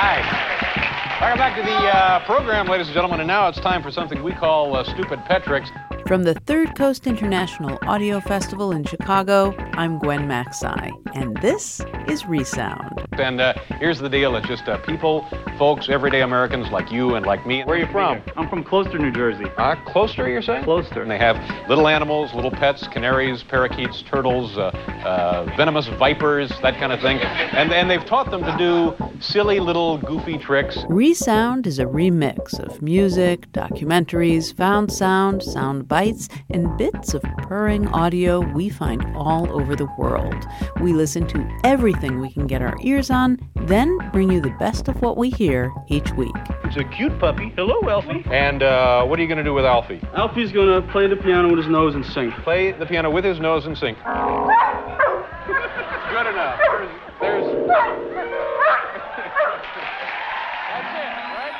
Hi. Welcome back to the uh, program, ladies and gentlemen, and now it's time for something we call uh, Stupid Pet Tricks. From the Third Coast International Audio Festival in Chicago, I'm Gwen Macsai, and this is Resound. And uh, here's the deal it's just uh, people, folks, everyday Americans like you and like me. Where are you from? I'm from Closter, New Jersey. Uh, Closter, you're saying? Closter. And they have little animals, little pets, canaries, parakeets, turtles, uh, uh, venomous vipers, that kind of thing. And, and they've taught them to do silly little goofy tricks. Resound is a remix of music, documentaries, found sound, sound bites, and bits of purring audio we find all over the world. We listen to everything we can get our ears on, then bring you the best of what we hear each week. It's a cute puppy. Hello, Alfie. And uh, what are you going to do with Alfie? Alfie's gonna play the piano with his nose and sing. Play the piano with his nose and sing. Good enough. There's. there's... That's it, right?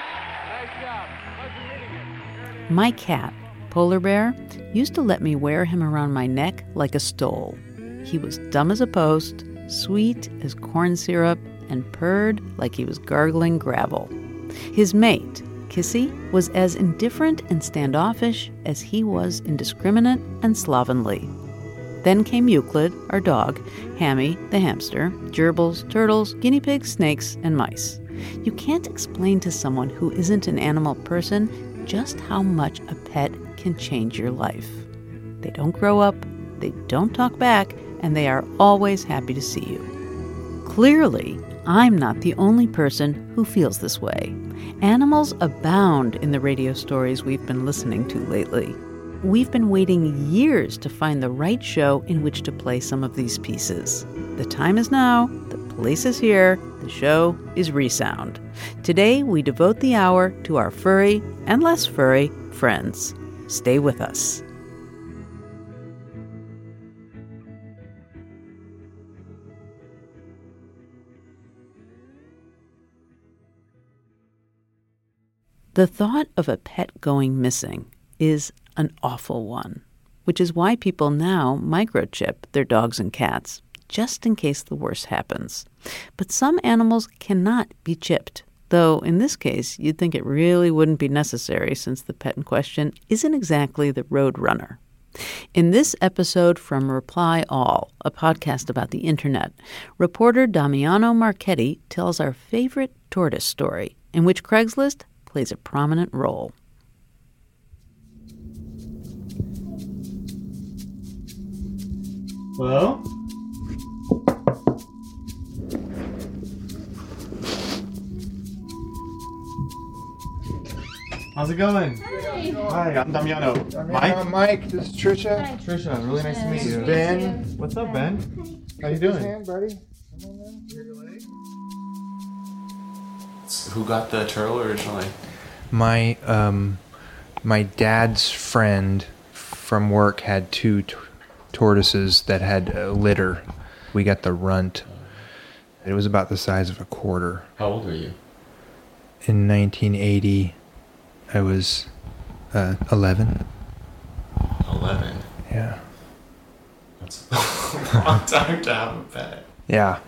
Nice job. Pleasure meeting you. My cat, Polar Bear, used to let me wear him around my neck like a stole. He was dumb as a post, sweet as corn syrup, and purred like he was gargling gravel. His mate, Kissy, was as indifferent and standoffish as he was indiscriminate and slovenly. Then came Euclid, our dog, Hammy, the hamster, gerbils, turtles, guinea pigs, snakes, and mice. You can't explain to someone who isn't an animal person just how much a pet can change your life. They don't grow up, they don't talk back, and they are always happy to see you. Clearly, I'm not the only person who feels this way. Animals abound in the radio stories we've been listening to lately. We've been waiting years to find the right show in which to play some of these pieces. The time is now, the place is here, the show is Resound. Today, we devote the hour to our furry and less furry friends. Stay with us. The thought of a pet going missing is an awful one, which is why people now microchip their dogs and cats, just in case the worst happens. But some animals cannot be chipped, though in this case you'd think it really wouldn't be necessary since the pet in question isn't exactly the road runner. In this episode from Reply All, a podcast about the internet, reporter Damiano Marchetti tells our favorite tortoise story, in which Craigslist plays a prominent role. Hello? How's it going? Hi, I'm Damiano. Mike? Uh, Mike, this is Trisha. Trisha, really nice to meet you. Ben. What's up, Ben? How you doing? hand, buddy. Who got the turtle originally? My um, my dad's friend from work had two t- tortoises that had a litter. We got the runt. It was about the size of a quarter. How old are you? In 1980, I was uh, 11. 11. Yeah. That's a long time to have a pet. Yeah.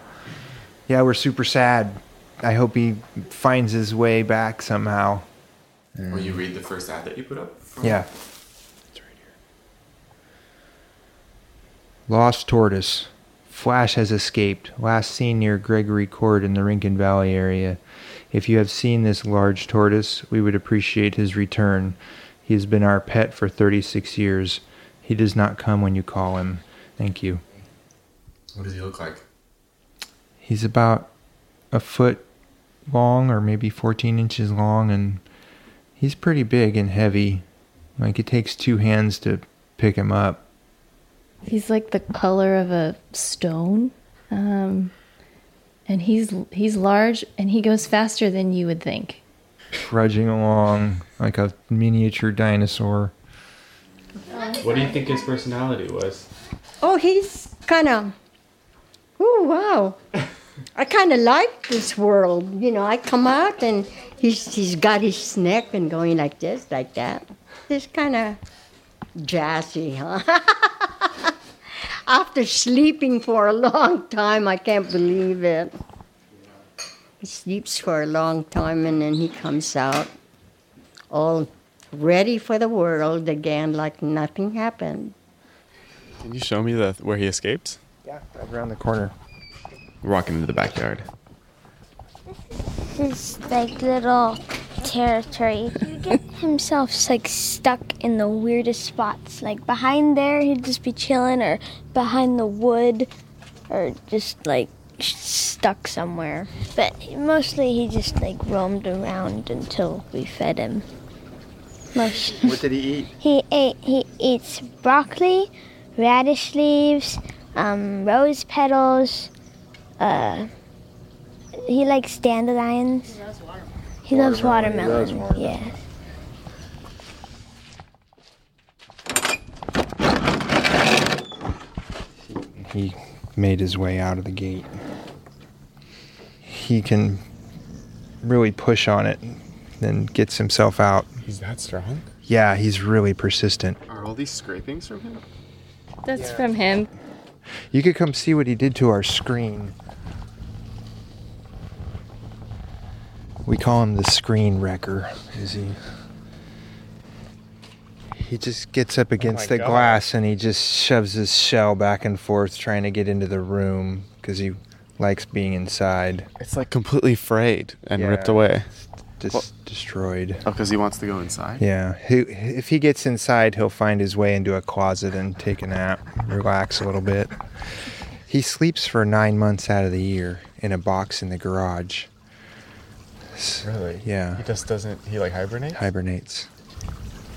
Yeah, we're super sad. I hope he finds his way back somehow. Will you read the first ad that you put up? Yeah. It's right here. Lost tortoise. Flash has escaped, last seen near Gregory Court in the Rincon Valley area. If you have seen this large tortoise, we would appreciate his return. He has been our pet for 36 years. He does not come when you call him. Thank you. What does he look like? He's about a foot long or maybe 14 inches long, and he's pretty big and heavy. Like it takes two hands to pick him up. He's like the color of a stone. Um, and he's he's large and he goes faster than you would think. Trudging along like a miniature dinosaur. What do you think his personality was? Oh, he's kind of. Oh wow! I kind of like this world. You know, I come out and he's he's got his neck and going like this, like that. It's kind of jazzy, huh? After sleeping for a long time, I can't believe it. He sleeps for a long time and then he comes out all ready for the world again, like nothing happened. Can you show me the where he escaped? Yeah, right around the corner. Walking into the backyard. This is like little territory. He would get himself like stuck in the weirdest spots. Like behind there, he'd just be chilling, or behind the wood, or just like stuck somewhere. But mostly he just like roamed around until we fed him. Most. What did he eat? He ate. He eats broccoli, radish leaves, um, rose petals. Uh, he likes dandelions. He loves watermelon. He loves watermelon. Yeah. He made his way out of the gate. He can really push on it, then gets himself out. He's that strong? Yeah, he's really persistent. Are all these scrapings from him? That's from him. You could come see what he did to our screen. We call him the screen wrecker, is he? He just gets up oh against my the God. glass and he just shoves his shell back and forth trying to get into the room because he likes being inside. It's like completely frayed and ripped away. Just destroyed. Oh, because he wants to go inside? Yeah, he, if he gets inside, he'll find his way into a closet and take a nap, relax a little bit. He sleeps for nine months out of the year in a box in the garage. S- Really? Yeah. He just doesn't, he like hibernates? Hibernates.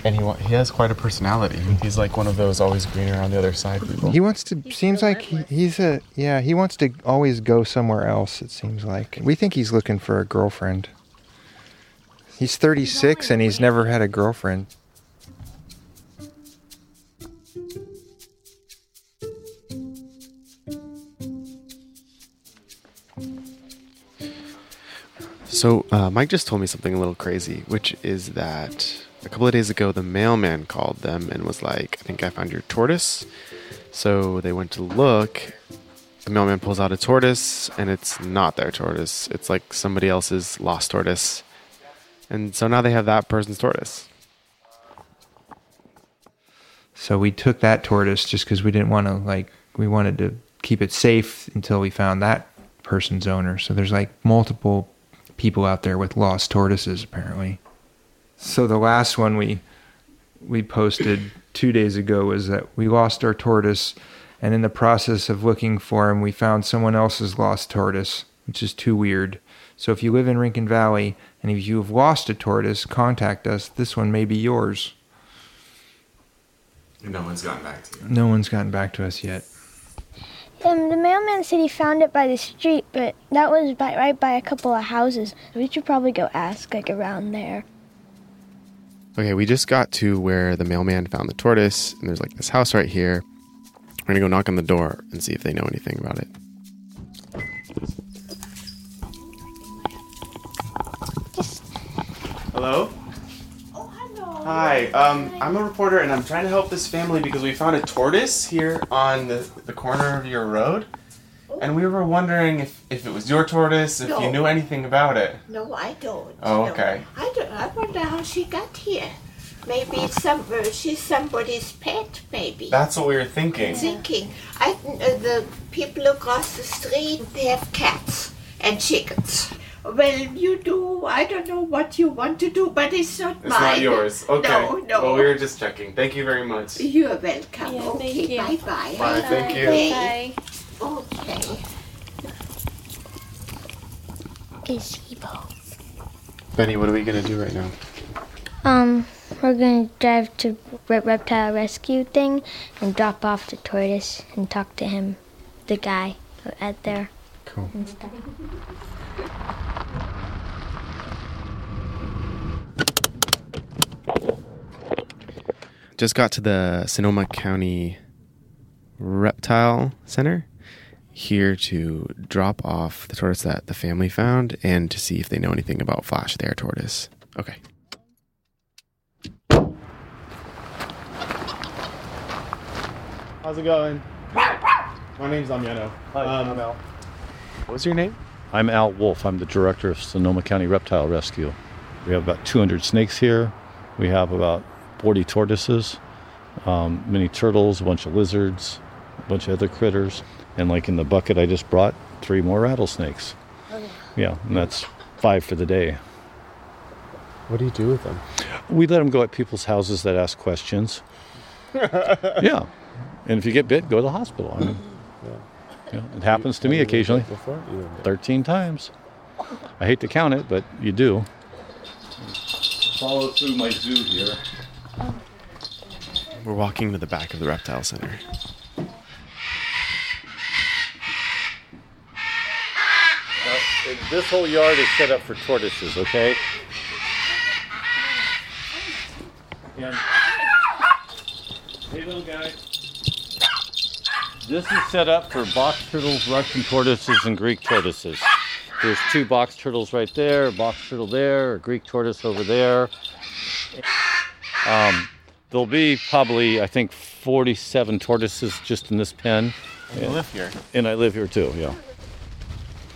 And he wa- he has quite a personality. He's like one of those always greener on the other side people. He wants to. seems like he, he's a. Yeah, he wants to always go somewhere else. It seems like we think he's looking for a girlfriend. He's 36 and he's never had a girlfriend. So, uh, Mike just told me something a little crazy, which is that a couple of days ago, the mailman called them and was like, I think I found your tortoise. So they went to look. The mailman pulls out a tortoise, and it's not their tortoise. It's like somebody else's lost tortoise. And so now they have that person's tortoise. So we took that tortoise just because we didn't want to like we wanted to keep it safe until we found that person's owner. So there's like multiple people out there with lost tortoises apparently. So the last one we we posted two days ago was that we lost our tortoise, and in the process of looking for him, we found someone else's lost tortoise, which is too weird. So if you live in Rincon Valley and if you have lost a tortoise, contact us. This one may be yours. No one's gotten back to you. No one's gotten back to us yet. Um, the mailman said he found it by the street, but that was by, right by a couple of houses. We should probably go ask, like, around there. Okay, we just got to where the mailman found the tortoise, and there's like this house right here. We're gonna go knock on the door and see if they know anything about it. Hello? Hi, um, I'm a reporter and I'm trying to help this family because we found a tortoise here on the, the corner of your road. And we were wondering if, if it was your tortoise, if you knew anything about it. No, I don't. Oh, No. okay. I don't. I wonder how she got here. Maybe some, uh, she's somebody's pet, maybe. That's what we were thinking. Thinking. I, uh, the people across the street, they have cats and chickens. Well, you do. I don't know what you want to do, but it's not It's mine. not yours. Okay. No, no. Well, we were just checking. Thank you very much. You're welcome. Yeah, okay, thank you. bye-bye. Bye, thank you. Okay. Okay. Gazebo. Benny, what are we gonna do right now? Um, we're gonna drive to reptile rescue thing and drop off the tortoise and talk to him, the guy out there. Cool. Just got to the Sonoma County Reptile Center here to drop off the tortoise that the family found and to see if they know anything about Flash, their tortoise. Okay. How's it going? My name's Amiano. Hi, Um, I'm Al. What was your name? I'm Al Wolf. I'm the director of Sonoma County Reptile Rescue. We have about 200 snakes here. We have about 40 tortoises, um, many turtles, a bunch of lizards, a bunch of other critters. And like in the bucket I just brought, three more rattlesnakes. Yeah, and that's five for the day. What do you do with them? We let them go at people's houses that ask questions. yeah. And if you get bit, go to the hospital. I mean, yeah, it happens to me Have you been occasionally. Before? You 13 times. I hate to count it, but you do. Follow through my zoo here. We're walking to the back of the reptile center. This whole yard is set up for tortoises, okay? Hey, little guy. This is set up for box turtles, Russian tortoises, and Greek tortoises. There's two box turtles right there, a box turtle there, a Greek tortoise over there. Um, there'll be probably, I think, 47 tortoises just in this pen. And you live here. And I live here too, yeah.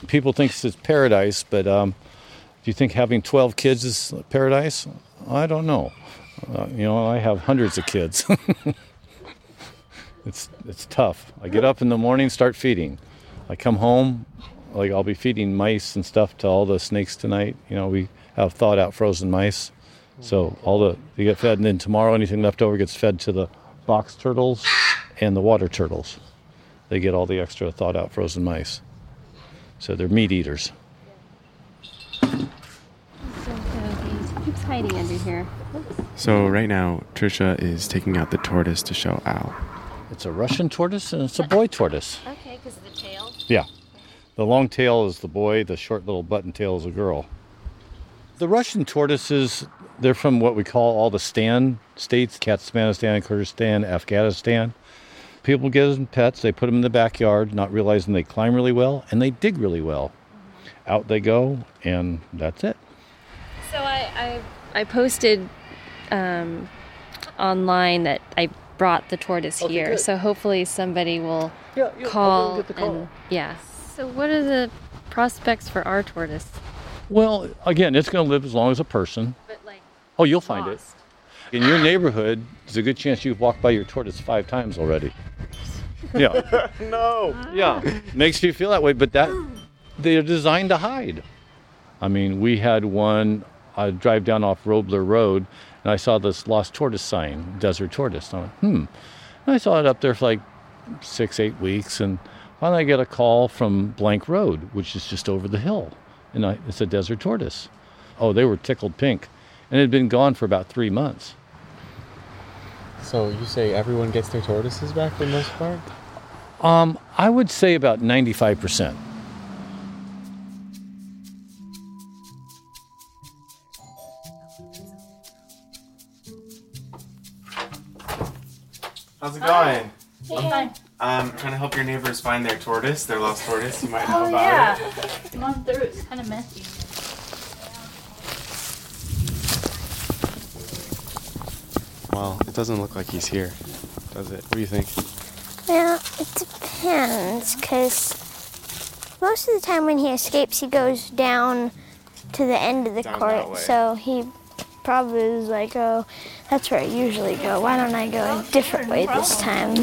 People think it's paradise, but um, do you think having 12 kids is paradise? I don't know. Uh, you know, I have hundreds of kids. it's it's tough. I get up in the morning, start feeding. I come home, like I'll be feeding mice and stuff to all the snakes tonight. You know, we have thawed out frozen mice, so all the they get fed, and then tomorrow anything left over gets fed to the box turtles and the water turtles. They get all the extra thawed out frozen mice. So they're meat eaters. He keeps hiding under here. So right now, Trisha is taking out the tortoise to show Al. It's a Russian tortoise and it's a boy tortoise. Okay, because of the tail. Yeah. The long tail is the boy, the short little button tail is a girl. The Russian tortoises, they're from what we call all the Stan states Kazakhstan, Kyrgyzstan, Afghanistan. People get them pets, they put them in the backyard, not realizing they climb really well and they dig really well. Out they go, and that's it. So I, I, I posted um, online that I brought the tortoise Okay, here. good. So hopefully somebody will Yeah, yeah, call. hopefully we'll get the call. And, yeah. So what are the prospects for our tortoise? Well, again, it's going to live as long as a person. But like, Oh, you'll find it. In your neighborhood, there's a good chance you've walked by your tortoise five times already. Yeah. no. Yeah. Makes you feel that way, but that they're designed to hide. I mean, we had one I drive down off Robler Road and I saw this lost tortoise sign, desert tortoise. And I went, hmm. And I saw it up there for like six, eight weeks and finally I get a call from Blank Road, which is just over the hill. And I, it's a desert tortoise. Oh, they were tickled pink. And it had been gone for about three months. So you say everyone gets their tortoises back for the most part? Um, I would say about 95%. How's it going? Hi. Um, trying to help your neighbors find their tortoise, their lost tortoise. You might know Oh about yeah. it. Come on through. It's kind of messy. Well, it doesn't look like he's here, does it? What do you think? Well, it depends, because most of the time when he escapes, he goes down to the end of the Down court, so he probably was like, oh, that's where I usually go. Why don't I go a different way this time?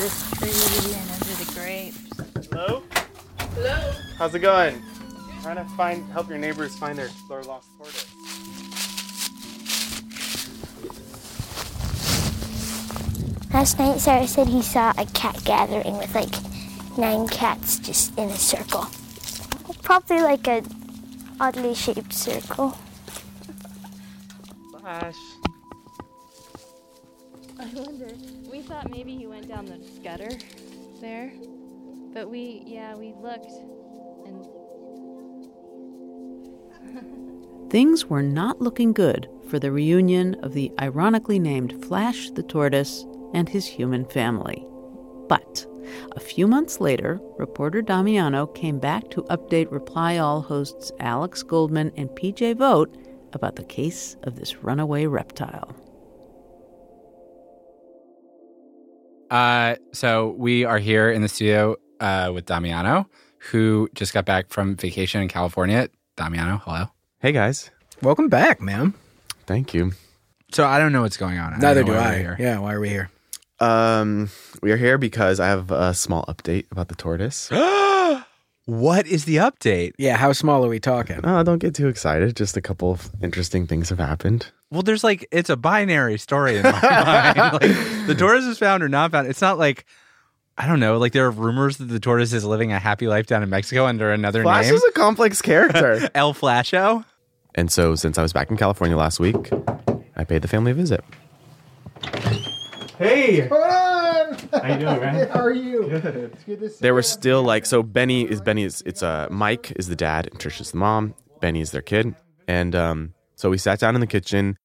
Under this tree and under the grapes. Hello? Hello? How's it going? trying to find help your neighbors find their, their lost tortoise. Last night, Sarah said he saw a cat gathering with like nine cats just in a circle. Probably like a oddly shaped circle. Flash. I wonder. We thought maybe he went down the gutter there, but we, yeah, we looked and Things were not looking good for the reunion of the ironically named Flash the Tortoise and his human family. But a few months later, reporter Damiano came back to update Reply All hosts Alex Goldman and PJ Vogt about the case of this runaway reptile. Uh, so we are here in the studio uh, with Damiano, who just got back from vacation in California. Damiano, hello. Hey guys. Welcome back, man. Thank you. So I don't know what's going on. I Neither know do I. here. Yeah, why are we here? Um, we are here because I have a small update about the tortoise. what is the update? Yeah, how small are we talking? Oh, don't get too excited. Just a couple of interesting things have happened. Well, there's like it's a binary story in my mind. Like the tortoise is found or not found. It's not like I don't know. Like there are rumors that the tortoise is living a happy life down in Mexico under another Flash name. is a complex character. El Flasho. and so, since I was back in California last week, I paid the family a visit. Hey! Hold on! How you doing, man? How are you? Good. It's good to see There were still like so. Benny is Benny is it's uh Mike is the dad and Trisha's the mom. Benny is their kid, and um so we sat down in the kitchen.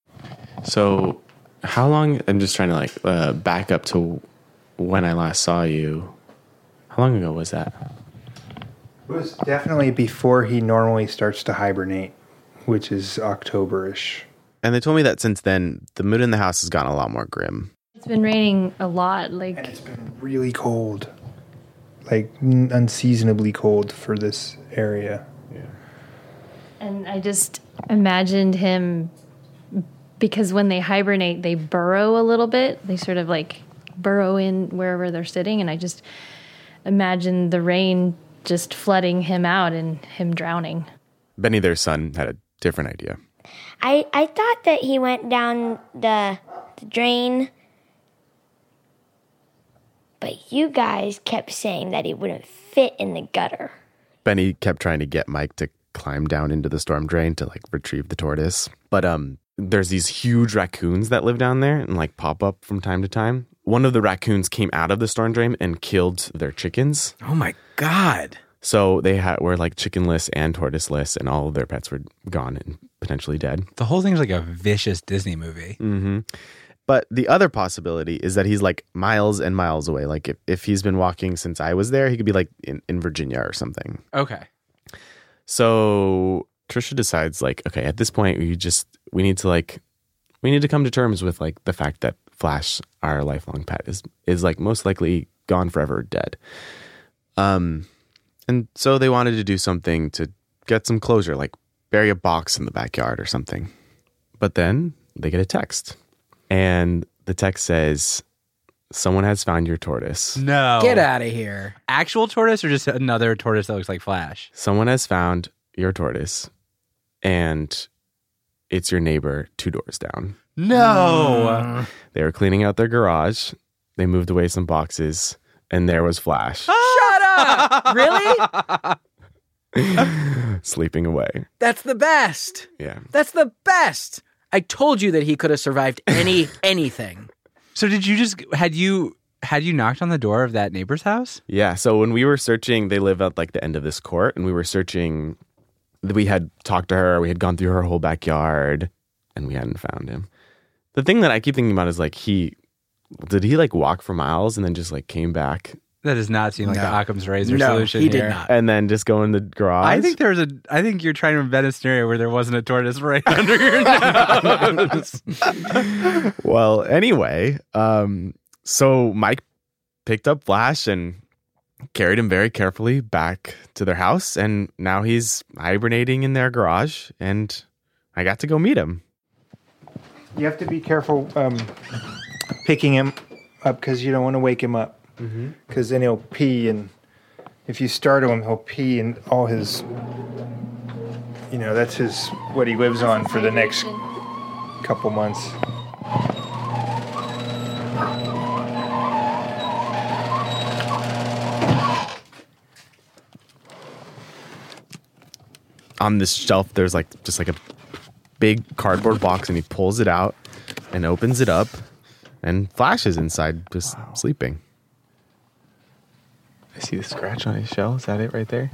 So, how long? I'm just trying to like uh, back up to when I last saw you. How long ago was that? It was definitely before he normally starts to hibernate, which is Octoberish. And they told me that since then, the mood in the house has gotten a lot more grim. It's been raining a lot. Like and it's been really cold, like unseasonably cold for this area. Yeah. And I just imagined him because when they hibernate, they burrow a little bit. They sort of like burrow in wherever they're sitting. And I just imagine the rain just flooding him out and him drowning. Benny, their son, had a different idea. I, I thought that he went down the, the drain, but you guys kept saying that he wouldn't fit in the gutter. Benny kept trying to get Mike to climb down into the storm drain to like retrieve the tortoise. But um there's these huge raccoons that live down there and like pop up from time to time. One of the raccoons came out of the storm drain and killed their chickens. Oh my god. So they had were like chickenless and tortoiseless and all of their pets were gone and potentially dead. The whole thing's like a vicious Disney movie. Mm-hmm. But the other possibility is that he's like miles and miles away. Like if, if he's been walking since I was there, he could be like in, in Virginia or something. Okay. So Trisha decides like, okay, at this point we just we need to like we need to come to terms with like the fact that Flash, our lifelong pet, is is like most likely gone forever, dead. Um and so they wanted to do something to get some closure, like bury a box in the backyard or something. But then they get a text. And the text says, Someone has found your tortoise. No. Get out of here. Actual tortoise or just another tortoise that looks like Flash? Someone has found your tortoise, and it's your neighbor two doors down. No. Mm. They were cleaning out their garage. They moved away some boxes, and there was Flash ah! Shut up! really? sleeping away. That's the best. Yeah. That's the best. I told you that he could have survived any anything. So did you just had you had you knocked on the door of that neighbor's house? Yeah. So when we were searching, they live at like the end of this court, and we were searching. We had talked to her. We had gone through her whole backyard, and we hadn't found him. The thing that I keep thinking about is like he did he like walk for miles and then just like came back That does not seem like No. the Occam's razor No, solution. he did here. not. and then just go in the garage. I think there's a. I think you're trying to invent a scenario where there wasn't a tortoise right under your nose. well, anyway, um, so Mike picked up Flash and carried him very carefully back to their house, and now he's hibernating in their garage. And I got to go meet him. You have to be careful um, picking him up because you don't want to wake him up. Because then he'll pee, and if you startle him, he'll pee, and all his, you know, that's his what he lives on for the next couple months. On this shelf, there's like just like a big cardboard box, and he pulls it out and opens it up, and Flash is inside, just sleeping. I see the scratch on his shell. Is that it right there?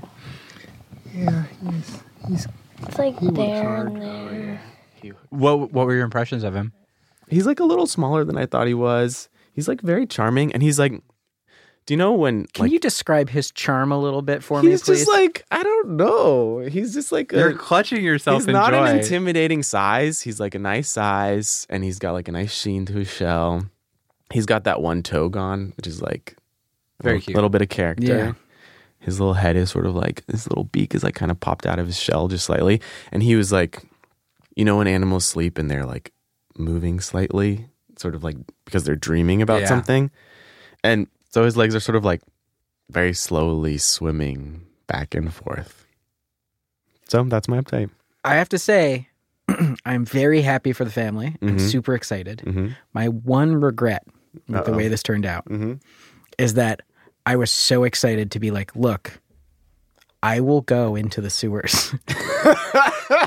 Yeah, he's he's. It's like works there and there. What What were your impressions of him? He's like a little smaller than I thought he was. He's like very charming, and he's like, do you know when? Can like, you describe his charm a little bit for me, He's just like I don't know. He's just like You're a- clutching yourself He's in not joy. an intimidating size. He's like a nice size, and he's got like a nice sheen to his shell. He's got that one toga on, which is like a Very little, cute. little bit of character. Yeah. His little head is sort of like his little beak is like kind of popped out of his shell just slightly, and he was like, you know, when animals sleep and they're like moving slightly, sort of like because they're dreaming about Yeah. something, and so his legs are sort of like very slowly swimming back and forth. So that's my update. I have to say, I'm very happy for the family. I'm Mhm. super excited. Mhm. My one regret with the Uh-oh. way this turned out Mhm. is that I was so excited to be like, look, I will go into the sewers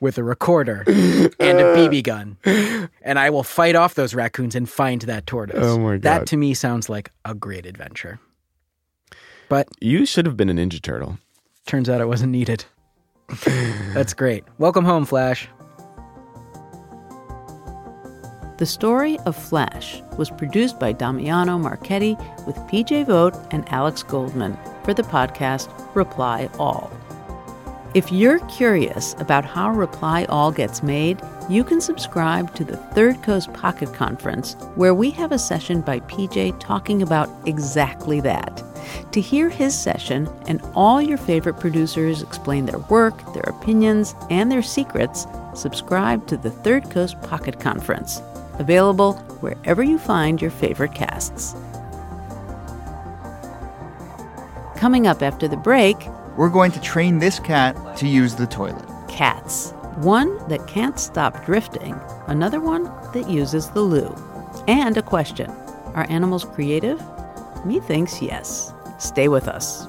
with a recorder and a BB gun, and I will fight off those raccoons and find that tortoise. Oh my That to me sounds like a great adventure. But you should have been a Ninja Turtle. Turns out it wasn't needed. That's great. Welcome home, Flash. The story of Flash was produced by Damiano Marchetti with PJ Vogt and Alex Goldman for the podcast Reply All. If you're curious about how Reply All gets made, you can subscribe to the Third Coast Pocket Conference, where we have a session by PJ talking about exactly that. To hear his session and all your favorite producers explain their work, their opinions, and their secrets, subscribe to the Third Coast Pocket Conference, available wherever you find your favorite casts. Coming up after the break, We're going to train this cat to use the toilet. cats. One that can't stop drifting, another one that uses the loo. And a question Are animals creative? Me thinks yes. Stay with us.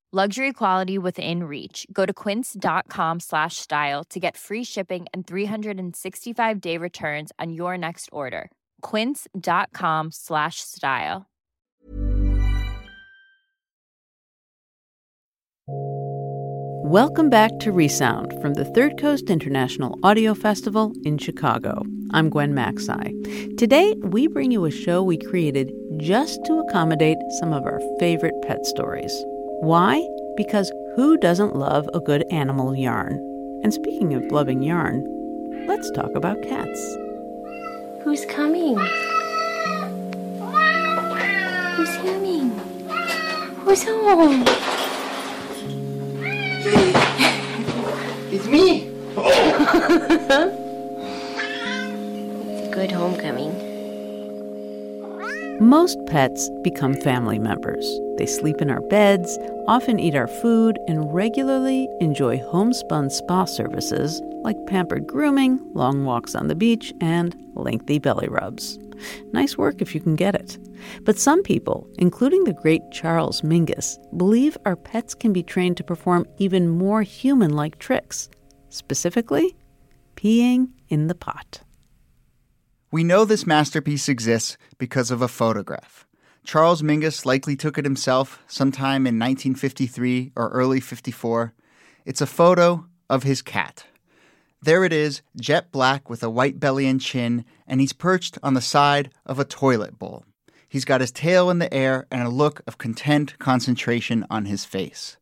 Luxury quality within reach. Go to quince.com slash style to get free shipping and 365 day returns on your next order. Quince.com slash style. Welcome back to Resound from the Third Coast International Audio Festival in Chicago. I'm Gwen Macsai. Today, we bring you a show we created just to accommodate some of our favorite pet stories. Why? Because who doesn't love a good animal yarn? And speaking of loving yarn, let's talk about cats. Who's coming? Who's coming? Who's home? It's me. it's Most pets become family members. They sleep in our beds, often eat our food, and regularly enjoy homespun spa services like pampered grooming, long walks on the beach, and lengthy belly rubs. Nice work if you can get it. But some people, including the great Charles Mingus, believe our pets can be trained to perform even more human like tricks, specifically, peeing in the pot. We know this masterpiece exists because of a photograph. Charles Mingus likely took it himself sometime in 1953 or early 54. It's a photo of his cat. There it is, jet black with a white belly and chin, and he's perched on the side of a toilet bowl. He's got his tail in the air and a look of content concentration on his face.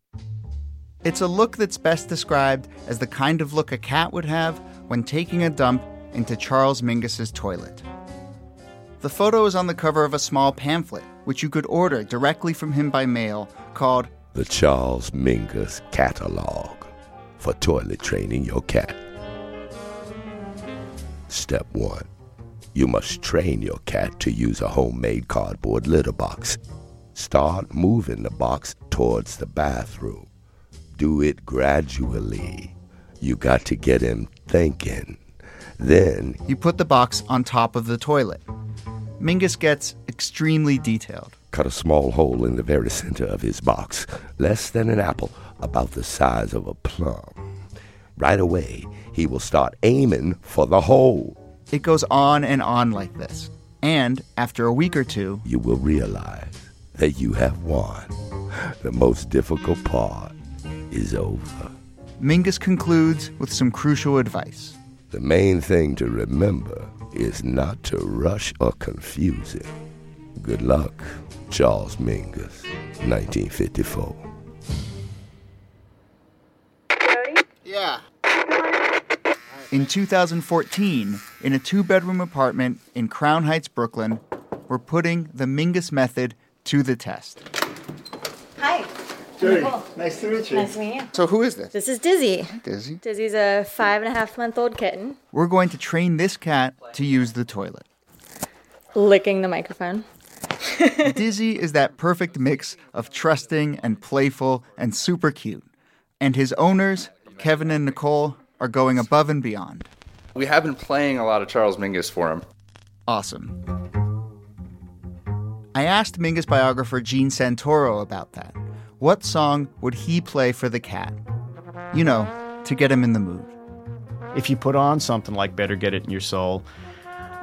It's a look that's best described as the kind of look a cat would have when taking a dump into Charles Mingus's toilet. The photo is on the cover of a small pamphlet, which you could order directly from him by mail, called The Charles Mingus Catalog for Toilet Training Your Cat. Step 1. You must train your cat to use a homemade cardboard litter box. Start moving the box towards the bathroom. Do it gradually. You got to get him thinking. Then you put the box on top of the toilet. Mingus gets extremely detailed. Cut a small hole in the very center of his box, less than an apple, about the size of a plum. Right away, he will start aiming for the hole. It goes on and on like this. And after a week or two, you will realize that you have won. The most difficult part is over. Mingus concludes with some crucial advice. The main thing to remember is not to rush or confuse it. Good luck, Charles Mingus, 1954. Yeah. In 2014, in a two bedroom apartment in Crown Heights, Brooklyn, we're putting the Mingus method to the test. Hi. Judy, nice to meet you. Nice to meet you. So, who is this? This is Dizzy. Dizzy. Dizzy's a five and a half month old kitten. We're going to train this cat to use the toilet. Licking the microphone. Dizzy is that perfect mix of trusting and playful and super cute. And his owners, Kevin and Nicole, are going above and beyond. We have been playing a lot of Charles Mingus for him. Awesome. I asked Mingus biographer Gene Santoro about that. What song would he play for the cat? You know, to get him in the mood. If you put on something like Better Get It in Your Soul,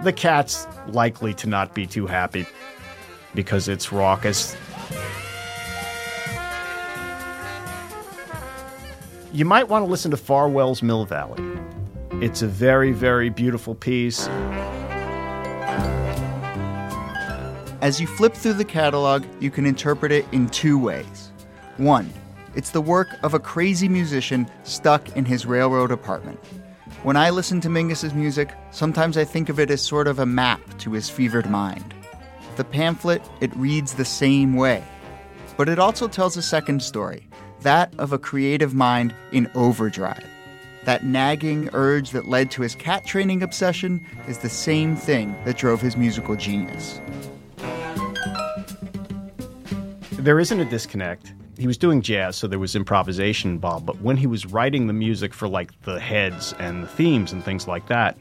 the cat's likely to not be too happy because it's raucous. You might want to listen to Farwell's Mill Valley. It's a very, very beautiful piece. As you flip through the catalog, you can interpret it in two ways. One, it's the work of a crazy musician stuck in his railroad apartment. When I listen to Mingus's music, sometimes I think of it as sort of a map to his fevered mind. The pamphlet, it reads the same way. But it also tells a second story, that of a creative mind in overdrive. That nagging urge that led to his cat training obsession is the same thing that drove his musical genius. there isn't a disconnect. He was doing jazz, so there was improvisation involved. But when he was writing the music for like the heads and the themes and things like that,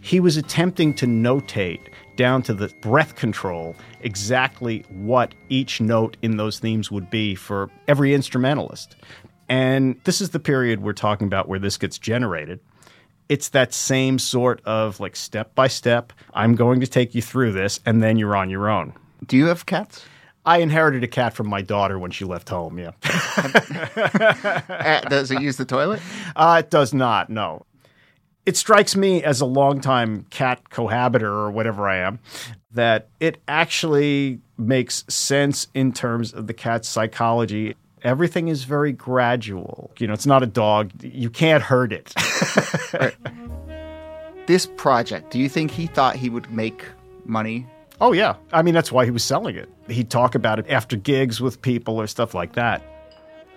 he was attempting to notate down to the breath control exactly what each note in those themes would be for every instrumentalist. And this is the period we're talking about where this gets generated. It's that same sort of like step by step, I'm going to take you through this, and then you're on your own. Do you have cats? I inherited a cat from my daughter when she left home, yeah. Does it use the toilet? Uh, it does not, no. It strikes me as a longtime cat cohabiter or whatever I am that it actually makes sense in terms of the cat's psychology. Everything is very gradual. You know, it's not a dog. You can't hurt it. This project, do you think he thought he would make money? Oh, yeah. I mean, that's why he was selling it. He'd talk about it after gigs with people or stuff like that.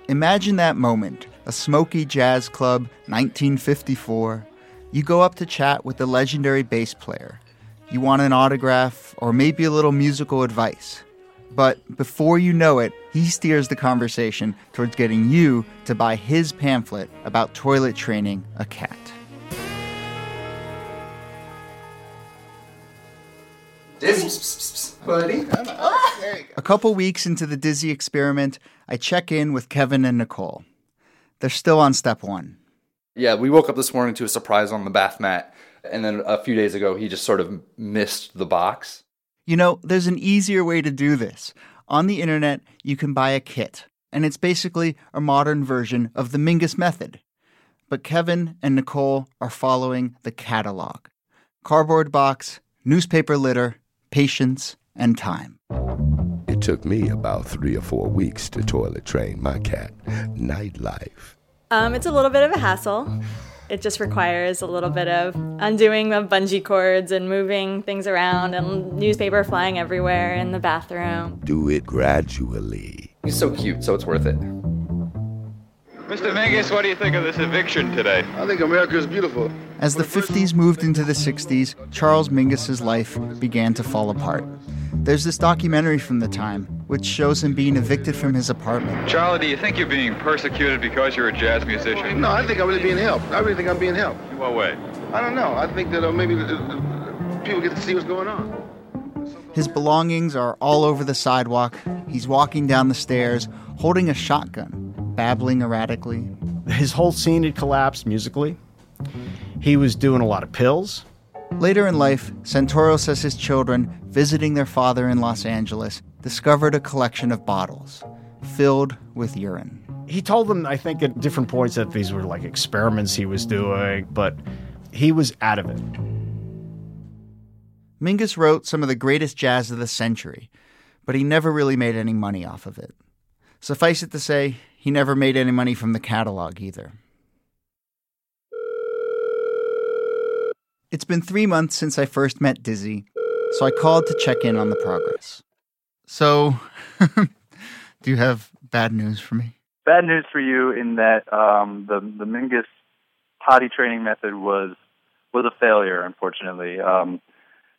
Imagine that moment a smoky jazz club, 1954. You go up to chat with the legendary bass player. You want an autograph or maybe a little musical advice. But before you know it, he steers the conversation towards getting you to buy his pamphlet about toilet training a cat. Dizzy, buddy. A couple weeks into the Dizzy experiment, I check in with Kevin and Nicole. They're still on step one. Yeah, we woke up this morning to a surprise on the bath mat. And then a few days ago, he just sort of missed the box. You know, there's an easier way to do this. On the internet, you can buy a kit, and it's basically a modern version of the Mingus method. But Kevin and Nicole are following the catalog cardboard box, newspaper litter, patience, and time. It took me about three or four weeks to toilet train my cat. Nightlife. Um, it's a little bit of a hassle. It just requires a little bit of undoing of bungee cords and moving things around and newspaper flying everywhere in the bathroom. Do it gradually. He's so cute, so it's worth it. Mr. Mingus, what do you think of this eviction today? I think America is beautiful. As the 50s moved into the 60s, Charles Mingus's life began to fall apart. There's this documentary from the time, which shows him being evicted from his apartment. Charlie, do you think you're being persecuted because you're a jazz musician? No, I think I'm really being helped. I really think I'm being helped. In what way? I don't know. I think that uh, maybe uh, people get to see what's going on. His belongings are all over the sidewalk. He's walking down the stairs, holding a shotgun, babbling erratically. His whole scene had collapsed musically. He was doing a lot of pills. Later in life, Santoro says his children, visiting their father in Los Angeles, discovered a collection of bottles filled with urine. He told them, I think, at different points that these were like experiments he was doing, but he was out of it. Mingus wrote some of the greatest jazz of the century, but he never really made any money off of it. Suffice it to say, he never made any money from the catalog either. It's been three months since I first met Dizzy, so I called to check in on the progress. So, do you have bad news for me? Bad news for you in that um, the the Mingus potty training method was was a failure. Unfortunately, um,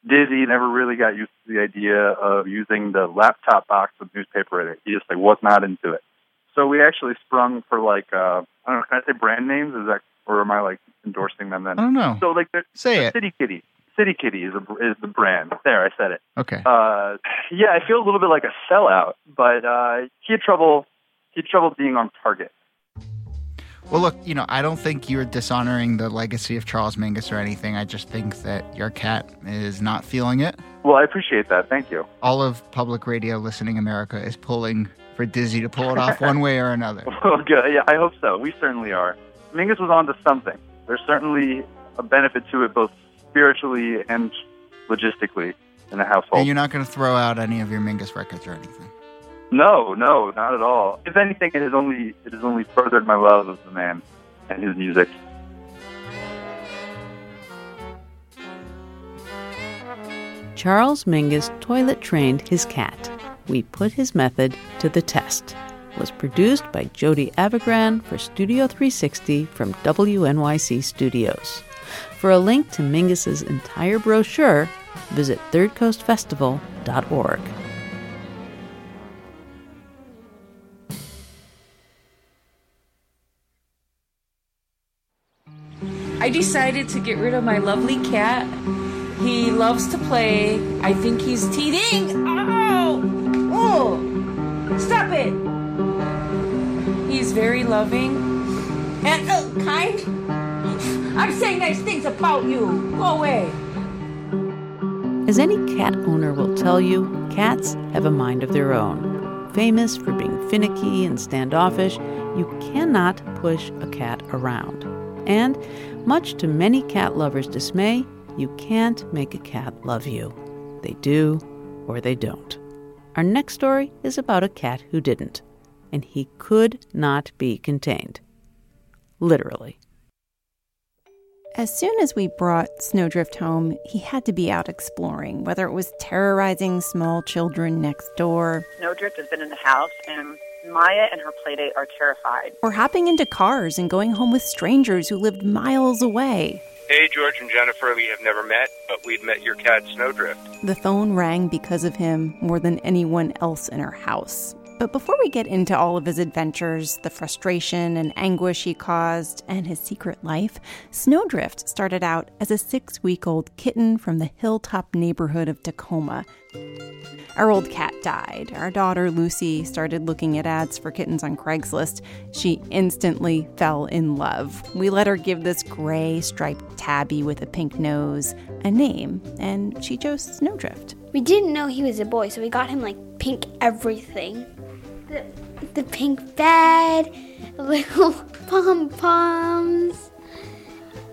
Dizzy never really got used to the idea of using the laptop box with newspaper in it. He just like was not into it. So we actually sprung for like uh, I don't know. Can I say brand names? Is that or am I like endorsing them then? I don't know. So like the, Say the it. CitiKitty. City Kitty is a, is the brand. There, I said it. Okay. Uh, yeah, I feel a little bit like a sellout, but uh, he had trouble. He had trouble being on target. Well, look, you know, I don't think you're dishonoring the legacy of Charles Mingus or anything. I just think that your cat is not feeling it. Well, I appreciate that. Thank you. All of public radio listening America is pulling for Dizzy to pull it off one way or another. Well, good. Yeah, I hope so. We certainly are. Mingus was onto something. There's certainly a benefit to it, both spiritually and logistically in the household. And you're not going to throw out any of your Mingus records or anything. No, no, not at all. If anything, it has only it has only furthered my love of the man and his music. Charles Mingus toilet trained his cat. We Put His Method to the Test was produced by Jody Avirgan for Studio 360 from WNYC Studios. For a link to Mingus's entire brochure, visit thirdcoastfestival.org. I decided to get rid of my lovely cat. He loves to play. I think he's teething. Oh! Oh! Stop it! He's very loving and uh, kind. I'm saying nice things about you. Go away. As any cat owner will tell you, cats have a mind of their own. Famous for being finicky and standoffish, you cannot push a cat around. And, much to many cat lovers' dismay, you can't make a cat love you. They do or they don't. Our next story is about a cat who didn't, and he could not be contained. Literally. As soon as we brought Snowdrift home, he had to be out exploring, whether it was terrorizing small children next door Snowdrift has been in the house, and Maya and her playdate are terrified. or hopping into cars and going home with strangers who lived miles away. Hey, George and Jennifer, we have never met, but we've met your cat Snowdrift. The phone rang because of him more than anyone else in our house. But before we get into all of his adventures, the frustration and anguish he caused, and his secret life, Snowdrift started out as a six week old kitten from the hilltop neighborhood of Tacoma. Our old cat died. Our daughter Lucy started looking at ads for kittens on Craigslist. She instantly fell in love. We let her give this gray striped tabby with a pink nose a name, and she chose Snowdrift. We didn't know he was a boy, so we got him like pink everything. The, the pink bed, little pom poms,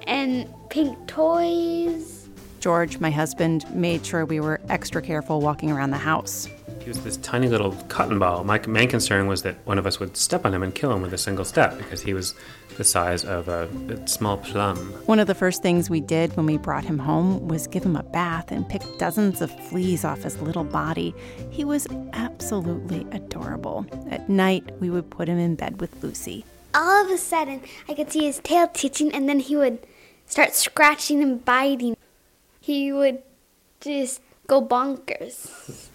and pink toys. George, my husband, made sure we were extra careful walking around the house. He was this tiny little cotton ball. My main concern was that one of us would step on him and kill him with a single step because he was the size of a, a small plum. One of the first things we did when we brought him home was give him a bath and pick dozens of fleas off his little body. He was absolutely adorable. At night, we would put him in bed with Lucy. All of a sudden, I could see his tail twitching, and then he would start scratching and biting. He would just go bonkers.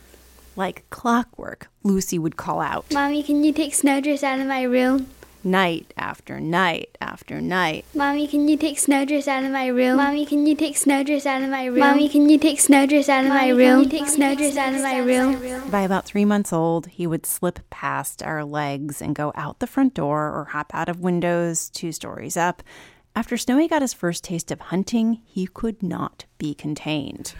Like clockwork, Lucy would call out. Mommy, can you take Snowdrift out of my room? Night after night after night. Mommy, can you take Snowdrift out of my room? Mommy, can you take Snowdrift out of my room? Mommy, can you take Snowdrift out of my room? Can you take Snowdrift out of my room? By about three months old, he would slip past our legs and go out the front door or hop out of windows two stories up. After Snowy got his first taste of hunting, he could not be contained.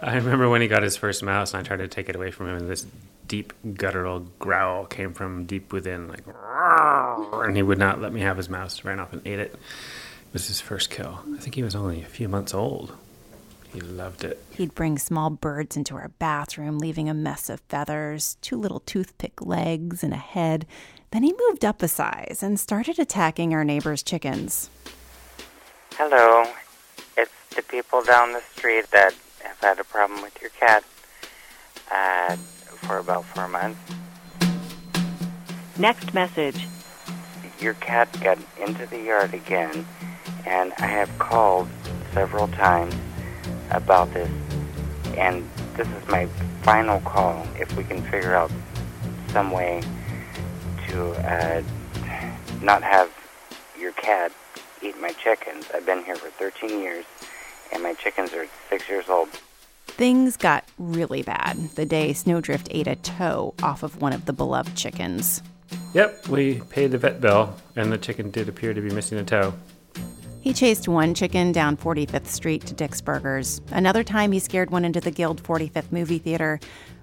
I remember when he got his first mouse and I tried to take it away from him, and this deep guttural growl came from deep within, like, and he would not let me have his mouse. Ran off and ate it. It was his first kill. I think he was only a few months old. He loved it. He'd bring small birds into our bathroom, leaving a mess of feathers, two little toothpick legs, and a head. Then he moved up a size and started attacking our neighbors' chickens. Hello, it's the people down the street that have had a problem with your cat uh, for about four months. Next message. Your cat got into the yard again, and I have called several times about this, and this is my final call. If we can figure out some way to uh, not have your cat eat my chickens. I've been here for 13 years, and my chickens are six years old. Things got really bad the day Snowdrift ate a toe off of one of the beloved chickens. Yep, we paid the vet bill, and the chicken did appear to be missing a toe. He chased one chicken down 45th Street to Dick's Burgers. Another time, he scared one into the Guild 45th movie theater.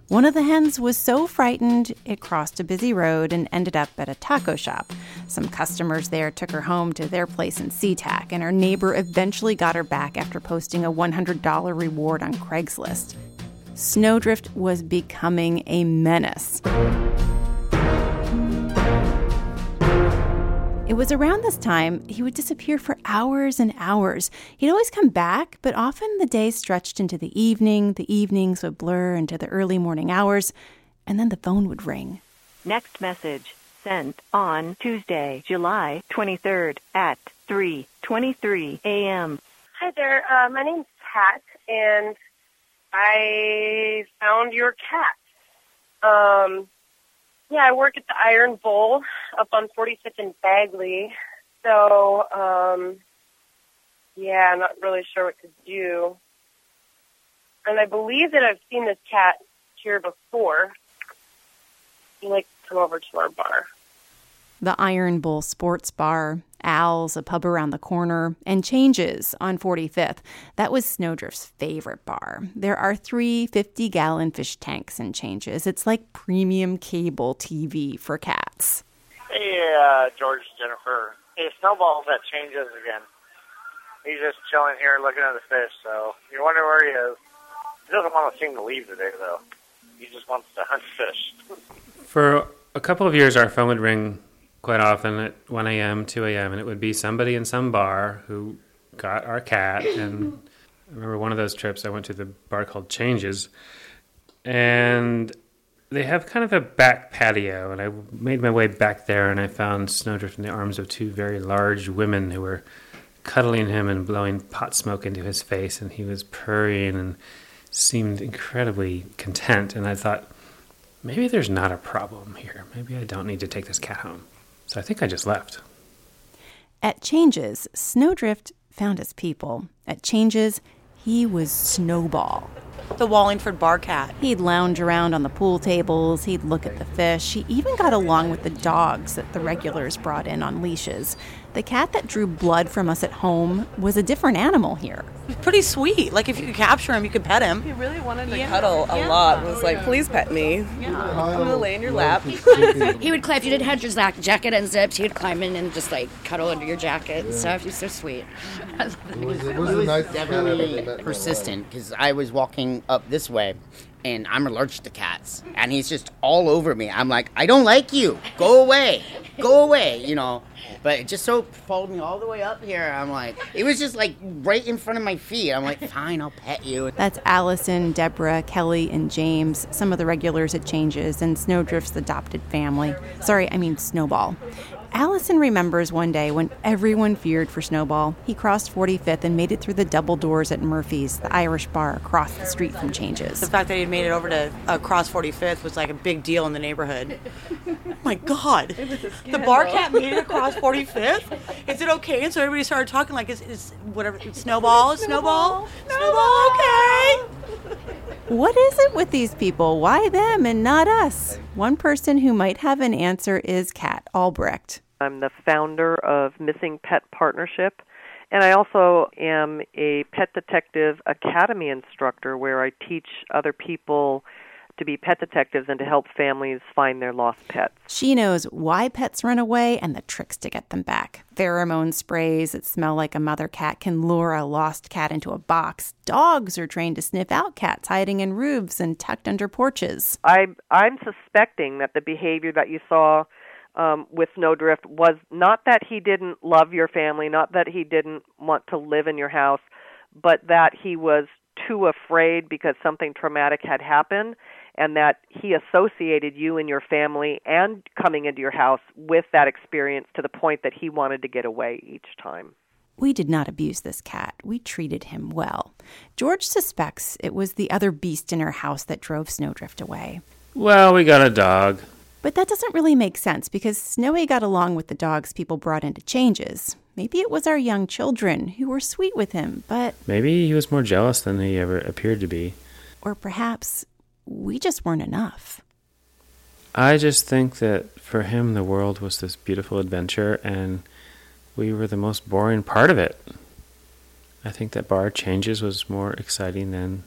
One of the hens was so frightened it crossed a busy road and ended up at a taco shop. Some customers there took her home to their place in SeaTac, and her neighbor eventually got her back after posting a $100 reward on Craigslist. Snowdrift was becoming a menace. It was around this time he would disappear for hours and hours. He'd always come back, but often the days stretched into the evening, the evenings would blur into the early morning hours, and then the phone would ring. Next message sent on Tuesday, July 23rd at 3:23 a.m. Hi there. Uh, my name's Pat, and I found your cat. Um, yeah, I work at the Iron Bull up on 45th and Bagley. So, um, yeah, I'm not really sure what to do. And I believe that I've seen this cat here before. He likes to come over to our bar. The Iron Bull Sports Bar, Al's, a pub around the corner, and Changes on 45th. That was Snowdrift's favorite bar. There are three 50 gallon fish tanks in Changes. It's like premium cable TV for cats. Hey, uh, George, Jennifer. Hey, Snowball's at Changes again. He's just chilling here looking at the fish, so you're wondering where he is. He doesn't want to seem to leave today, though. He just wants to hunt fish. For a couple of years, our phone would ring quite often at 1 a.m., 2 a.m., and it would be somebody in some bar who got our cat. And I remember one of those trips, I went to the bar called Changes, and they have kind of a back patio. And I made my way back there, and I found Snowdrift in the arms of two very large women who were cuddling him and blowing pot smoke into his face, and he was purring and seemed incredibly content. And I thought, maybe there's not a problem here. Maybe I don't need to take this cat home. So I think I just left. At Changes, Snowdrift found his people. At Changes, he was Snowball. The Wallingford bar cat. He'd lounge around on the pool tables, he'd look at the fish, he even got along with the dogs that the regulars brought in on leashes. The cat that drew blood from us at home was a different animal here. He's pretty sweet. Like if you could capture him, you could pet him. He really wanted to Yeah. cuddle a Yeah. lot. Was like, please pet me. I'm gonna lay in your lap. he would climb if you didn't have your zac- jacket unzipped. He would climb in and just like cuddle under your jacket and stuff. He's so sweet. It was, definitely persistent because I was walking up this way and I'm allergic to cats. And he's just all over me. I'm like, I don't like you. Go away. Go away, you know. But it just so followed me all the way up here. I'm like, it was just like right in front of my feet. I'm like, fine, I'll pet you. That's Allison, Deborah, Kelly, and James, some of the regulars at Changes, and Snowdrift's adopted family. Sorry, I mean Snowball. Allison remembers one day when everyone feared for Snowball. He crossed 45th and made it through the double doors at Murphy's, the Irish bar across the street from Changes. The fact that he had made it over to uh, Cross 45th was like a big deal in the neighborhood. oh my God. The bar cat made it across 45th? Is it okay? And so everybody started talking like, is, it's whatever, it's Snowball, Snowball, Snowball, okay. What is it with these people? Why them and not us? One person who might have an answer is Kat Albrecht. I'm the founder of Missing Pet Partnership, and I also am a Pet Detective Academy instructor where I teach other people to be pet detectives and to help families find their lost pets. She knows why pets run away and the tricks to get them back. Pheromone sprays that smell like a mother cat can lure a lost cat into a box. Dogs are trained to sniff out cats hiding in roofs and tucked under porches. I, I'm suspecting that the behavior that you saw um, with Snowdrift was not that he didn't love your family, not that he didn't want to live in your house, but that he was too afraid because something traumatic had happened and that he associated you and your family and coming into your house with that experience to the point that he wanted to get away each time. We did not abuse this cat. We treated him well. George suspects it was the other beast in her house that drove Snowdrift away. Well, we got a dog. But that doesn't really make sense because Snowy got along with the dogs people brought into changes. Maybe it was our young children who were sweet with him, but. Maybe he was more jealous than he ever appeared to be. Or perhaps we just weren't enough. I just think that for him, the world was this beautiful adventure, and we were the most boring part of it. I think that bar changes was more exciting than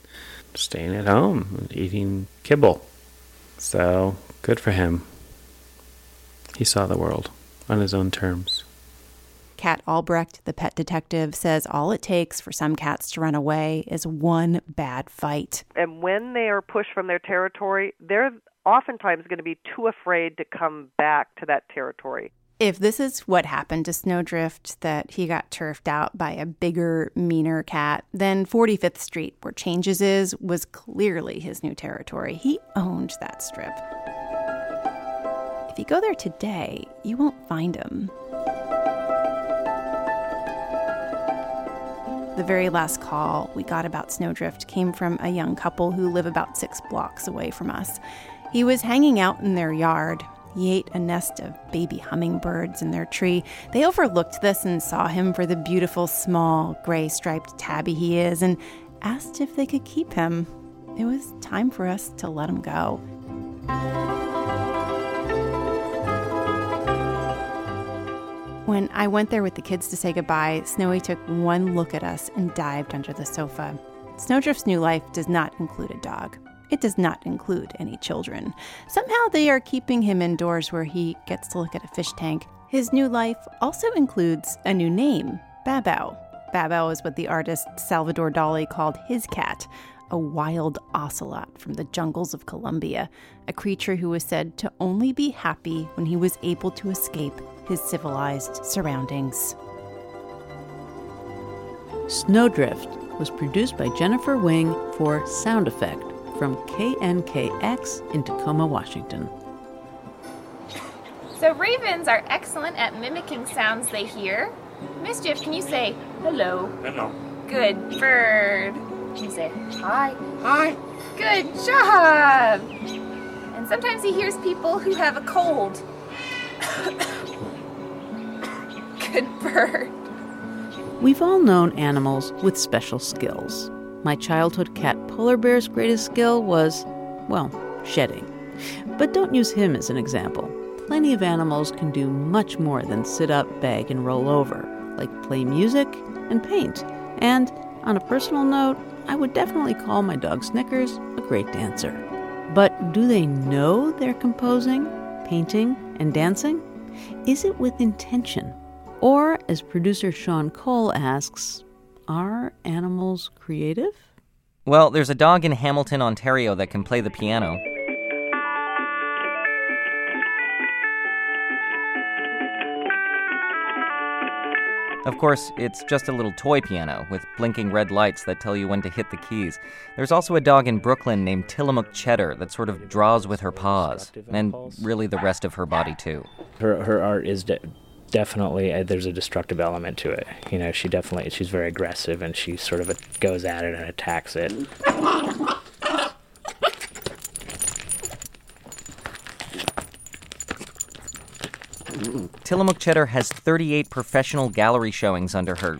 staying at home and eating kibble. So, good for him. He saw the world on his own terms. Kat Albrecht, the pet detective, says all it takes for some cats to run away is one bad fight. And when they are pushed from their territory, they're oftentimes going to be too afraid to come back to that territory. If this is what happened to Snowdrift, that he got turfed out by a bigger, meaner cat, then 45th Street, where Changes is, was clearly his new territory. He owned that strip. If you go there today, you won't find him. The very last call we got about Snowdrift came from a young couple who live about six blocks away from us. He was hanging out in their yard. He ate a nest of baby hummingbirds in their tree. They overlooked this and saw him for the beautiful, small, gray striped tabby he is and asked if they could keep him. It was time for us to let him go. When I went there with the kids to say goodbye, Snowy took one look at us and dived under the sofa. Snowdrift's new life does not include a dog. It does not include any children. Somehow they are keeping him indoors where he gets to look at a fish tank. His new life also includes a new name, Babou. Babou is what the artist Salvador Dali called his cat, a wild ocelot from the jungles of Colombia, a creature who was said to only be happy when he was able to escape his civilized surroundings. Snowdrift was produced by Jennifer Wing for Sound Effect from KNKX in Tacoma, Washington. So ravens are excellent at mimicking sounds they hear. Mischief, can you say hello? Hello. Good bird. Can you say hi? Hi. Good job. And sometimes he hears people who have a cold. Good bird. We've all known animals with special skills. My childhood cat Polar Bear's greatest skill was, well, shedding. But don't use him as an example. Plenty of animals can do much more than sit up, beg, and roll over, like play music and paint. And on a personal note, I would definitely call my dog Snickers a great dancer. But do they know they're composing, painting, and dancing? Is it with intention? Or, as producer Sean Cole asks, are animals creative? Well, there's a dog in Hamilton, Ontario that can play the piano. Of course, it's just a little toy piano with blinking red lights that tell you when to hit the keys. There's also a dog in Brooklyn named Tillamook Cheddar that sort of draws with her paws, and really the rest of her body too. Her her art is de- definitely uh, there's a destructive element to it. You know, she definitely she's very aggressive and she sort of goes at it and attacks it. Tillamook Cheddar has 38 professional gallery showings under her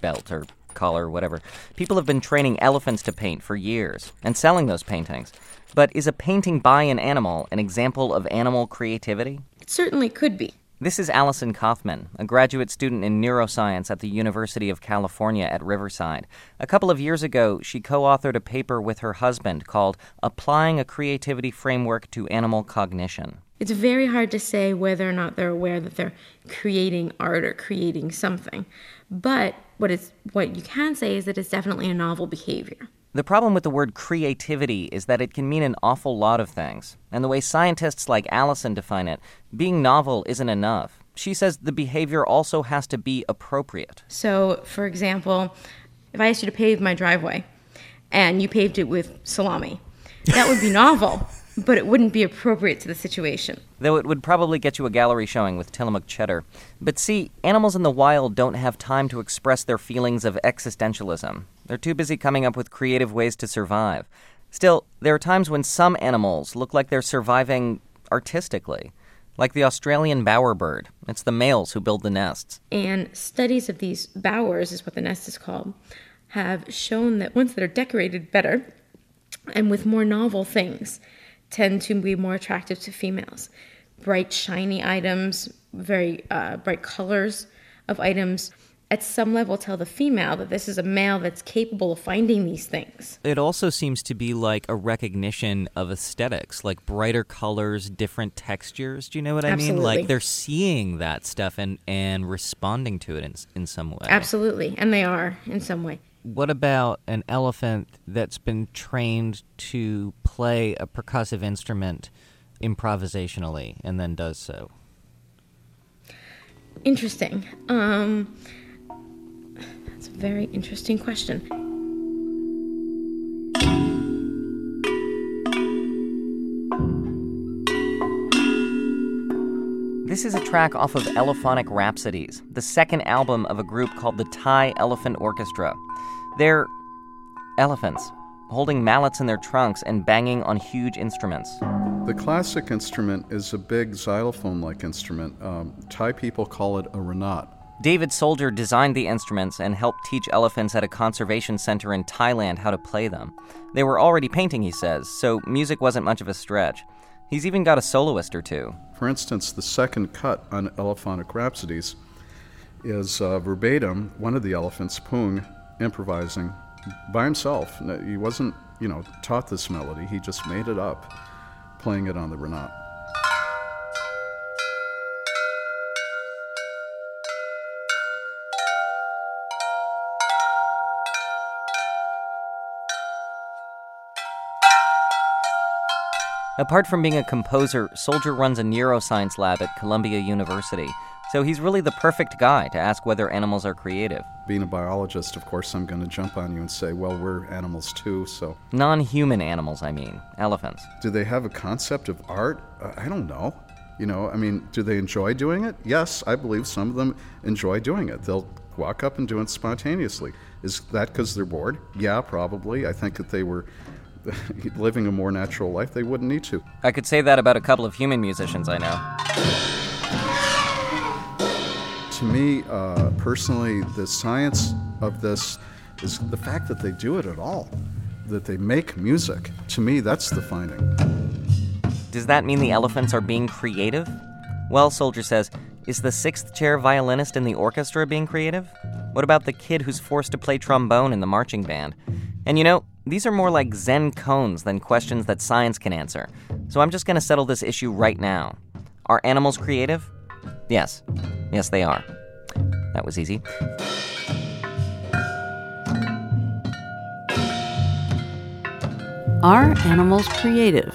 belt or collar, whatever. People have been training elephants to paint for years and selling those paintings. But is a painting by an animal an example of animal creativity? It certainly could be. This is Allison Kaufman, a graduate student in neuroscience at the University of California at Riverside. A couple of years ago, she co authored a paper with her husband called Applying a Creativity Framework to Animal Cognition. It's very hard to say whether or not they're aware that they're creating art or creating something. But what what you can say is that it's definitely a novel behavior. The problem with the word creativity is that it can mean an awful lot of things. And the way scientists like Allison define it, being novel isn't enough. She says the behavior also has to be appropriate. So, for example, if I asked you to pave my driveway and you paved it with salami, that would be novel, but it wouldn't be appropriate to the situation. Though it would probably get you a gallery showing with Tillamook Cheddar. But see, animals in the wild don't have time to express their feelings of existentialism. They're too busy coming up with creative ways to survive. Still, there are times when some animals look like they're surviving artistically, like the Australian bowerbird. It's the males who build the nests. And studies of these bowers, is what the nest is called, have shown that ones that are decorated better and with more novel things tend to be more attractive to females. Bright, shiny items, very uh, bright colors of items at some level tell the female that this is a male that's capable of finding these things. It also seems to be like a recognition of aesthetics, like brighter colors, different textures. Do you know what I Absolutely. mean? Like they're seeing that stuff and, and responding to it in, in some way. Absolutely, and they are in some way. What about an elephant that's been trained to play a percussive instrument improvisationally and then does so? Interesting. Um, that's a very interesting question. This is a track off of Elephonic Rhapsodies, the second album of a group called the Thai Elephant Orchestra. They're elephants, holding mallets in their trunks and banging on huge instruments. The classic instrument is a big xylophone like instrument. Um, Thai people call it a ranat. David Soldier designed the instruments and helped teach elephants at a conservation center in Thailand how to play them. They were already painting, he says, so music wasn't much of a stretch. He's even got a soloist or two. For instance, the second cut on Elephonic Rhapsodies is uh, verbatim one of the elephants, Pung, improvising by himself. He wasn't, you know, taught this melody. He just made it up, playing it on the ranat. Apart from being a composer, Soldier runs a neuroscience lab at Columbia University. So he's really the perfect guy to ask whether animals are creative. Being a biologist, of course, I'm going to jump on you and say, well, we're animals too, so. Non human animals, I mean. Elephants. Do they have a concept of art? Uh, I don't know. You know, I mean, do they enjoy doing it? Yes, I believe some of them enjoy doing it. They'll walk up and do it spontaneously. Is that because they're bored? Yeah, probably. I think that they were living a more natural life, they wouldn't need to. I could say that about a couple of human musicians I know. To me, uh, personally, the science of this is the fact that they do it at all, that they make music. To me, that's the finding. Does that mean the elephants are being creative? Well, Soldier says, is the sixth chair violinist in the orchestra being creative? What about the kid who's forced to play trombone in the marching band? And you know, these are more like Zen koans than questions that science can answer. So I'm just going to settle this issue right now. Are animals creative? Yes. Yes, they are. That was easy. Are Animals Creative?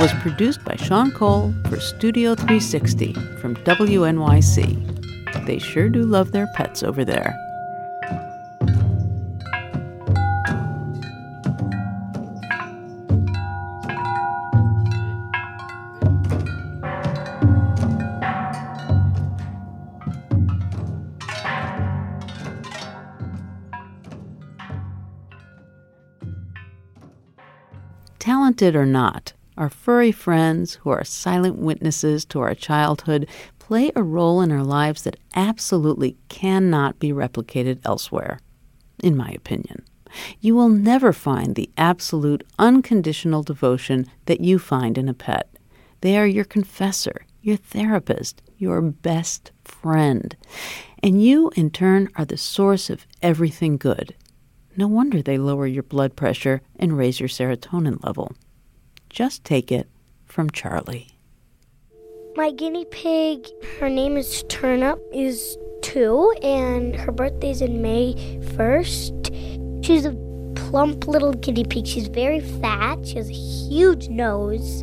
was produced by Sean Cole for Studio 360 from WNYC. They sure do love their pets over there. Talented or not, our furry friends, who are silent witnesses to our childhood, play a role in our lives that absolutely cannot be replicated elsewhere, in my opinion. You will never find the absolute unconditional devotion that you find in a pet. They are your confessor, your therapist, your best friend. And you, in turn, are the source of everything good. No wonder they lower your blood pressure and raise your serotonin level. Just take it from Charlie. My guinea pig, her name is Turnip, is two, and her birthday's in May 1st. She's a plump little guinea pig. She's very fat. She has a huge nose.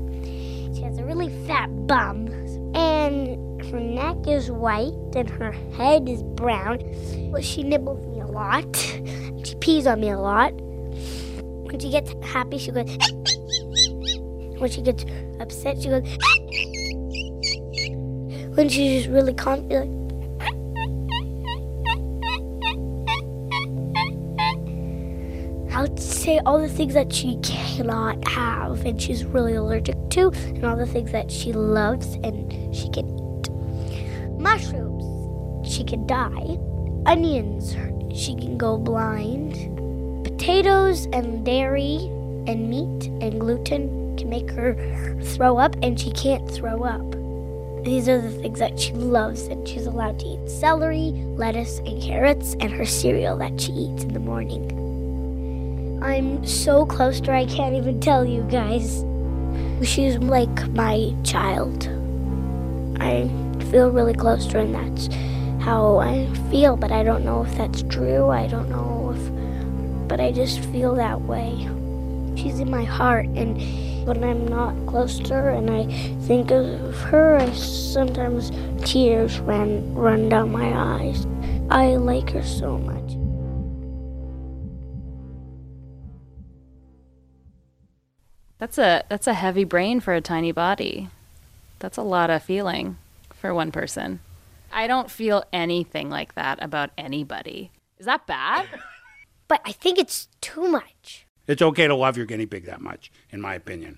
She has a really fat bum. And her neck is white, and her head is brown. She nibbles me a lot. She pees on me a lot. When she gets happy, she goes. When she gets upset, she goes. when she's just really calm, she's like. I would say all the things that she cannot have and she's really allergic to, and all the things that she loves and she can eat. Mushrooms, she can die. Onions, she can go blind. Potatoes and dairy and meat and gluten make her throw up, and she can't throw up. These are the things that she loves, and she's allowed to eat celery, lettuce, and carrots, and her cereal that she eats in the morning. I'm so close to her, I can't even tell you guys. She's like my child. I feel really close to her, and that's how I feel, but I don't know if that's true. I don't know if, but I just feel that way. She's in my heart, and when I'm not close to her and I think of her, I sometimes tears run run down my eyes. I like her so much. That's a that's a heavy brain for a tiny body. That's a lot of feeling for one person. I don't feel anything like that about anybody. Is that bad? But I think it's too much. It's okay to love your guinea pig that much, in my opinion.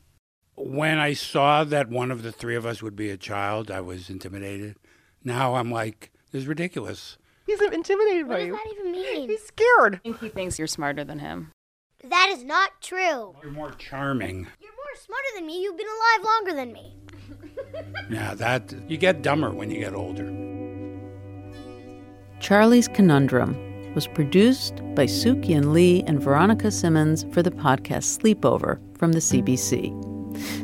When I saw that one of the three of us would be a child, I was intimidated. Now I'm like, this is ridiculous. He's intimidated by you. What does you. that even mean? He's scared. I think he thinks you're smarter than him. That is not true. Oh, you're more charming. You're more smarter than me. You've been alive longer than me. Yeah, that you get dumber when you get older. Charlie's Conundrum was produced by Sook-Yin Lee and Veronica Simmons for the podcast Sleepover from the CBC.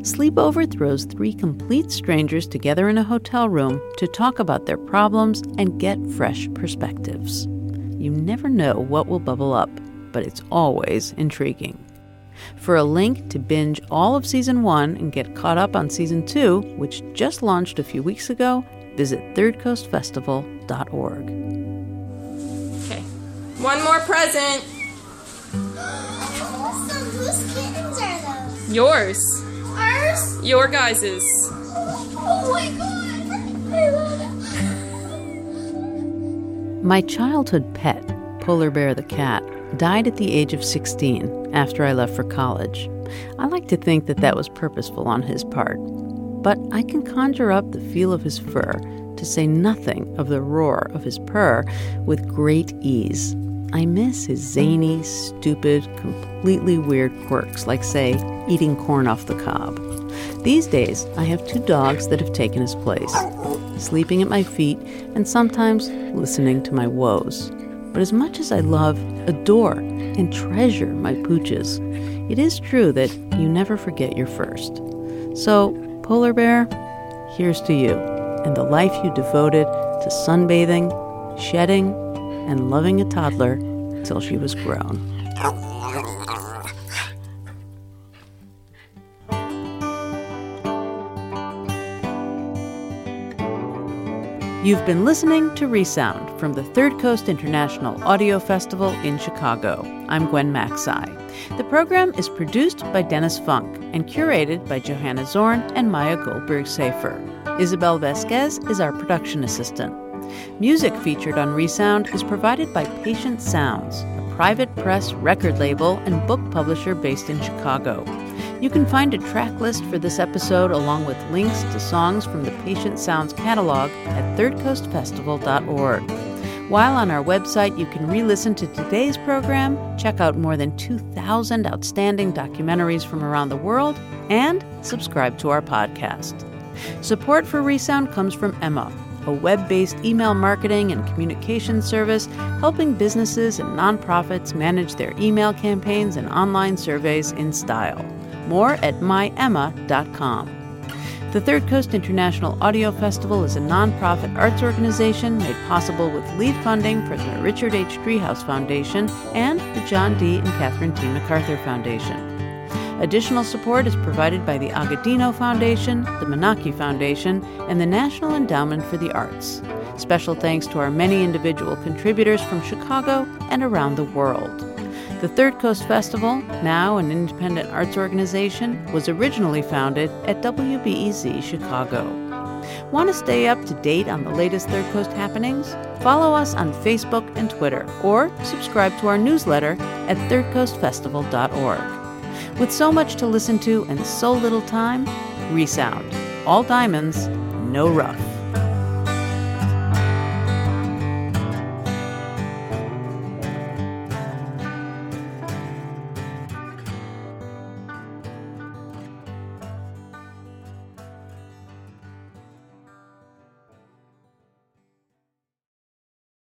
Sleepover throws three complete strangers together in a hotel room to talk about their problems and get fresh perspectives. You never know what will bubble up, but it's always intriguing. For a link to binge all of season one and get caught up on season two, which just launched a few weeks ago, visit thirdcoastfestival.org. Okay. One more present. Awesome. Whose kittens are those? Yours. Ours? Your guys's. Oh my god. I love it. My childhood pet, Polar Bear the cat, died at the age of 16 after I left for college. I like to think that that was purposeful on his part, but I can conjure up the feel of his fur, to say nothing of the roar of his purr, with great ease. I miss his zany, stupid, completely weird quirks, like, say, eating corn off the cob. These days, I have two dogs that have taken his place, sleeping at my feet and sometimes listening to my woes. But as much as I love, adore, and treasure my pooches, it is true that you never forget your first. So, Polar Bear, here's to you and the life you devoted to sunbathing, shedding, and loving a toddler till she was grown. You've been listening to Resound from the Third Coast International Audio Festival in Chicago. I'm Gwen Macsai. The program is produced by Dennis Funk and curated by Johanna Zorn and Maya Goldberg Safir. Isabel Vasquez is our production assistant. Music featured on Resound is provided by Patient Sounds, a private press record label and book publisher based in Chicago. You can find a track list for this episode along with links to songs from the Patient Sounds catalog at thirdcoastfestival.org. While on our website, you can re listen to today's program, check out more than 2,000 outstanding documentaries from around the world, and subscribe to our podcast. Support for Resound comes from Emma, a web based email marketing and communication service helping businesses and nonprofits manage their email campaigns and online surveys in style. More at myemma.com. The Third Coast International Audio Festival is a nonprofit arts organization made possible with lead funding from the Richard H. Driehaus Foundation and the John D. and Catherine T. MacArthur Foundation. Additional support is provided by the Agudino Foundation, the Menaki Foundation, and the National Endowment for the Arts. Special thanks to our many individual contributors from Chicago and around the world. The Third Coast Festival, now an independent arts organization, was originally founded at WBEZ Chicago. Want to stay up to date on the latest Third Coast happenings? Follow us on Facebook and Twitter, or subscribe to our newsletter at thirdcoastfestival.org. With so much to listen to and so little time, Resound. All diamonds, no rough.